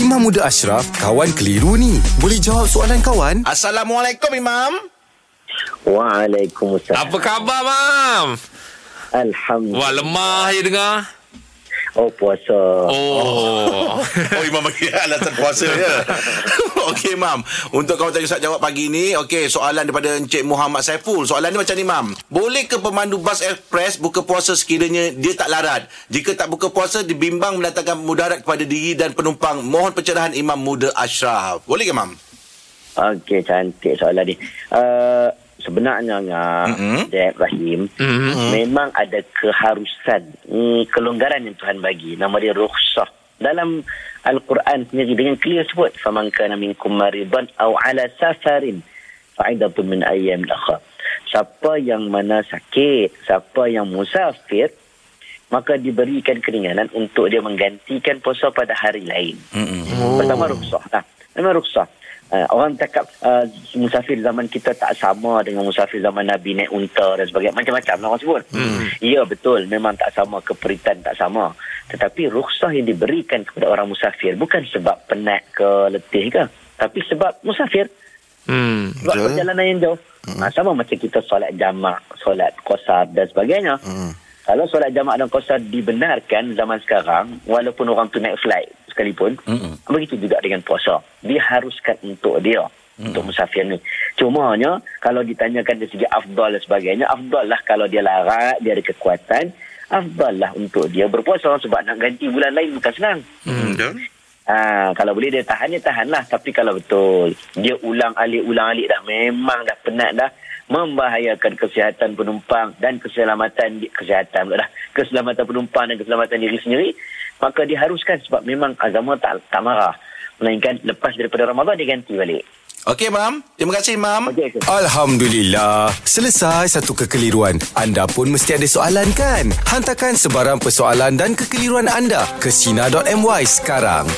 Imam Muda Ashraf, kawan keliru ni. Boleh jawab soalan kawan? Assalamualaikum Imam. Waalaikumsalam. Apa khabar, Mam? Alhamdulillah. Wah, lemah je dengar. Oh, puasa. Oh. Oh Imam bagi alasan puasa ya. Okey Imam, untuk kawan tanya soal jawab pagi ni, okey soalan daripada Encik Muhammad Saiful. Soalan ni macam ni Mam. Boleh ke pemandu bas ekspres buka puasa sekiranya dia tak larat? Jika tak buka puasa dibimbang mendatangkan mudarat kepada diri dan penumpang. Mohon pencerahan Imam Muda Ashraf. Boleh ke Mam? Okey, cantik soalan ni. Uh, sebenarnya. Dek Rahim, Mhm. memang ada keharusan, mm, kelonggaran yang Tuhan bagi. Nama dia rukhsah. Dalam Al-Quran sendiri dengan clear sebut, "Faman kana minkum maridan aw ala safarin fa'idatun min ayyam akhar." Siapa yang mana sakit, siapa yang musafir, maka diberikan keringanan untuk dia menggantikan puasa pada hari lain. Mm-mm. Pertama rukhsah lah. Memang rukhsah. Uh, orang cakap uh, musafir zaman kita tak sama dengan musafir zaman Nabi naik unta dan sebagainya. Macam-macam lah orang sebut. Hmm. Ya betul. Memang tak sama. Keperitan tak sama. Tetapi rukhsah yang diberikan kepada orang musafir bukan sebab penat ke letih ke. Tapi sebab musafir. Hmm. Sebab Betul. perjalanan yang jauh. Hmm. Ha, sama macam kita solat jamak, solat kosar dan sebagainya. Hmm. Kalau solat jamak dan kosar dibenarkan zaman sekarang, walaupun orang tu naik flight sekalipun, Mm-mm. begitu juga dengan puasa. Diharuskan untuk dia, untuk musafir ni. Cumanya, kalau ditanyakan dari segi afdal dan sebagainya, afdal lah kalau dia larat, dia ada kekuatan, afdal lah untuk dia berpuasa sebab nak ganti bulan lain bukan senang. Hmm. Betul. Ha, kalau boleh dia tahan, dia tahan lah. Tapi kalau betul, dia ulang alik, ulang alik dah. Memang dah penat dah. Membahayakan kesihatan penumpang dan keselamatan, kesihatan pula dah. Keselamatan penumpang dan keselamatan diri sendiri. Maka diharuskan sebab memang agama tak, tak marah. Melainkan lepas daripada Ramadan, dia ganti balik. Okey Mam. Terima kasih Mam. Okey, okey. Alhamdulillah. Selesai satu kekeliruan. Anda pun mesti ada soalan kan? Hantarkan sebarang persoalan dan kekeliruan anda ke Sina.my sekarang.